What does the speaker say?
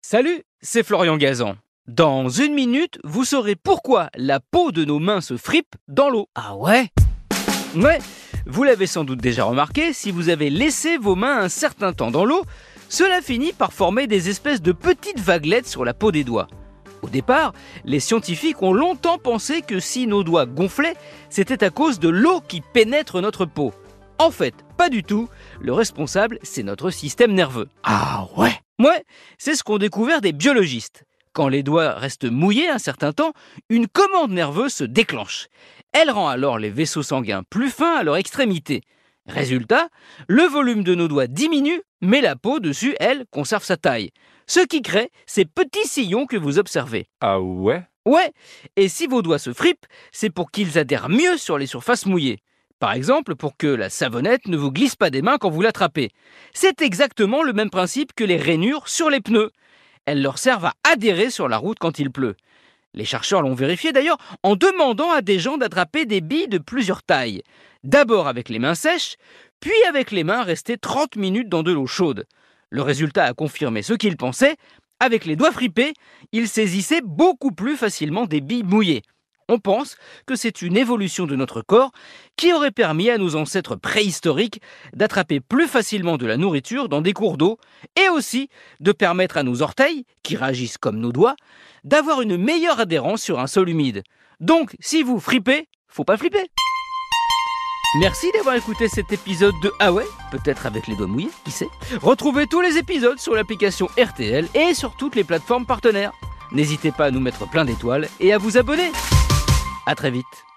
Salut, c'est Florian Gazan. Dans une minute, vous saurez pourquoi la peau de nos mains se fripe dans l'eau. Ah ouais? Ouais, vous l'avez sans doute déjà remarqué, si vous avez laissé vos mains un certain temps dans l'eau, cela finit par former des espèces de petites vaguelettes sur la peau des doigts. Au départ, les scientifiques ont longtemps pensé que si nos doigts gonflaient, c'était à cause de l'eau qui pénètre notre peau. En fait, pas du tout. Le responsable, c'est notre système nerveux. Ah ouais? Ouais, c'est ce qu'ont découvert des biologistes. Quand les doigts restent mouillés un certain temps, une commande nerveuse se déclenche. Elle rend alors les vaisseaux sanguins plus fins à leur extrémité. Résultat, le volume de nos doigts diminue, mais la peau dessus, elle, conserve sa taille. Ce qui crée ces petits sillons que vous observez. Ah ouais? Ouais, et si vos doigts se fripent, c'est pour qu'ils adhèrent mieux sur les surfaces mouillées. Par exemple, pour que la savonnette ne vous glisse pas des mains quand vous l'attrapez. C'est exactement le même principe que les rainures sur les pneus. Elles leur servent à adhérer sur la route quand il pleut. Les chercheurs l'ont vérifié d'ailleurs en demandant à des gens d'attraper des billes de plusieurs tailles. D'abord avec les mains sèches, puis avec les mains restées 30 minutes dans de l'eau chaude. Le résultat a confirmé ce qu'ils pensaient. Avec les doigts fripés, ils saisissaient beaucoup plus facilement des billes mouillées. On pense que c'est une évolution de notre corps qui aurait permis à nos ancêtres préhistoriques d'attraper plus facilement de la nourriture dans des cours d'eau et aussi de permettre à nos orteils, qui réagissent comme nos doigts, d'avoir une meilleure adhérence sur un sol humide. Donc, si vous fripez, faut pas flipper. Merci d'avoir écouté cet épisode de Ah peut-être avec les doigts mouillés, qui sait. Retrouvez tous les épisodes sur l'application RTL et sur toutes les plateformes partenaires. N'hésitez pas à nous mettre plein d'étoiles et à vous abonner. À très vite.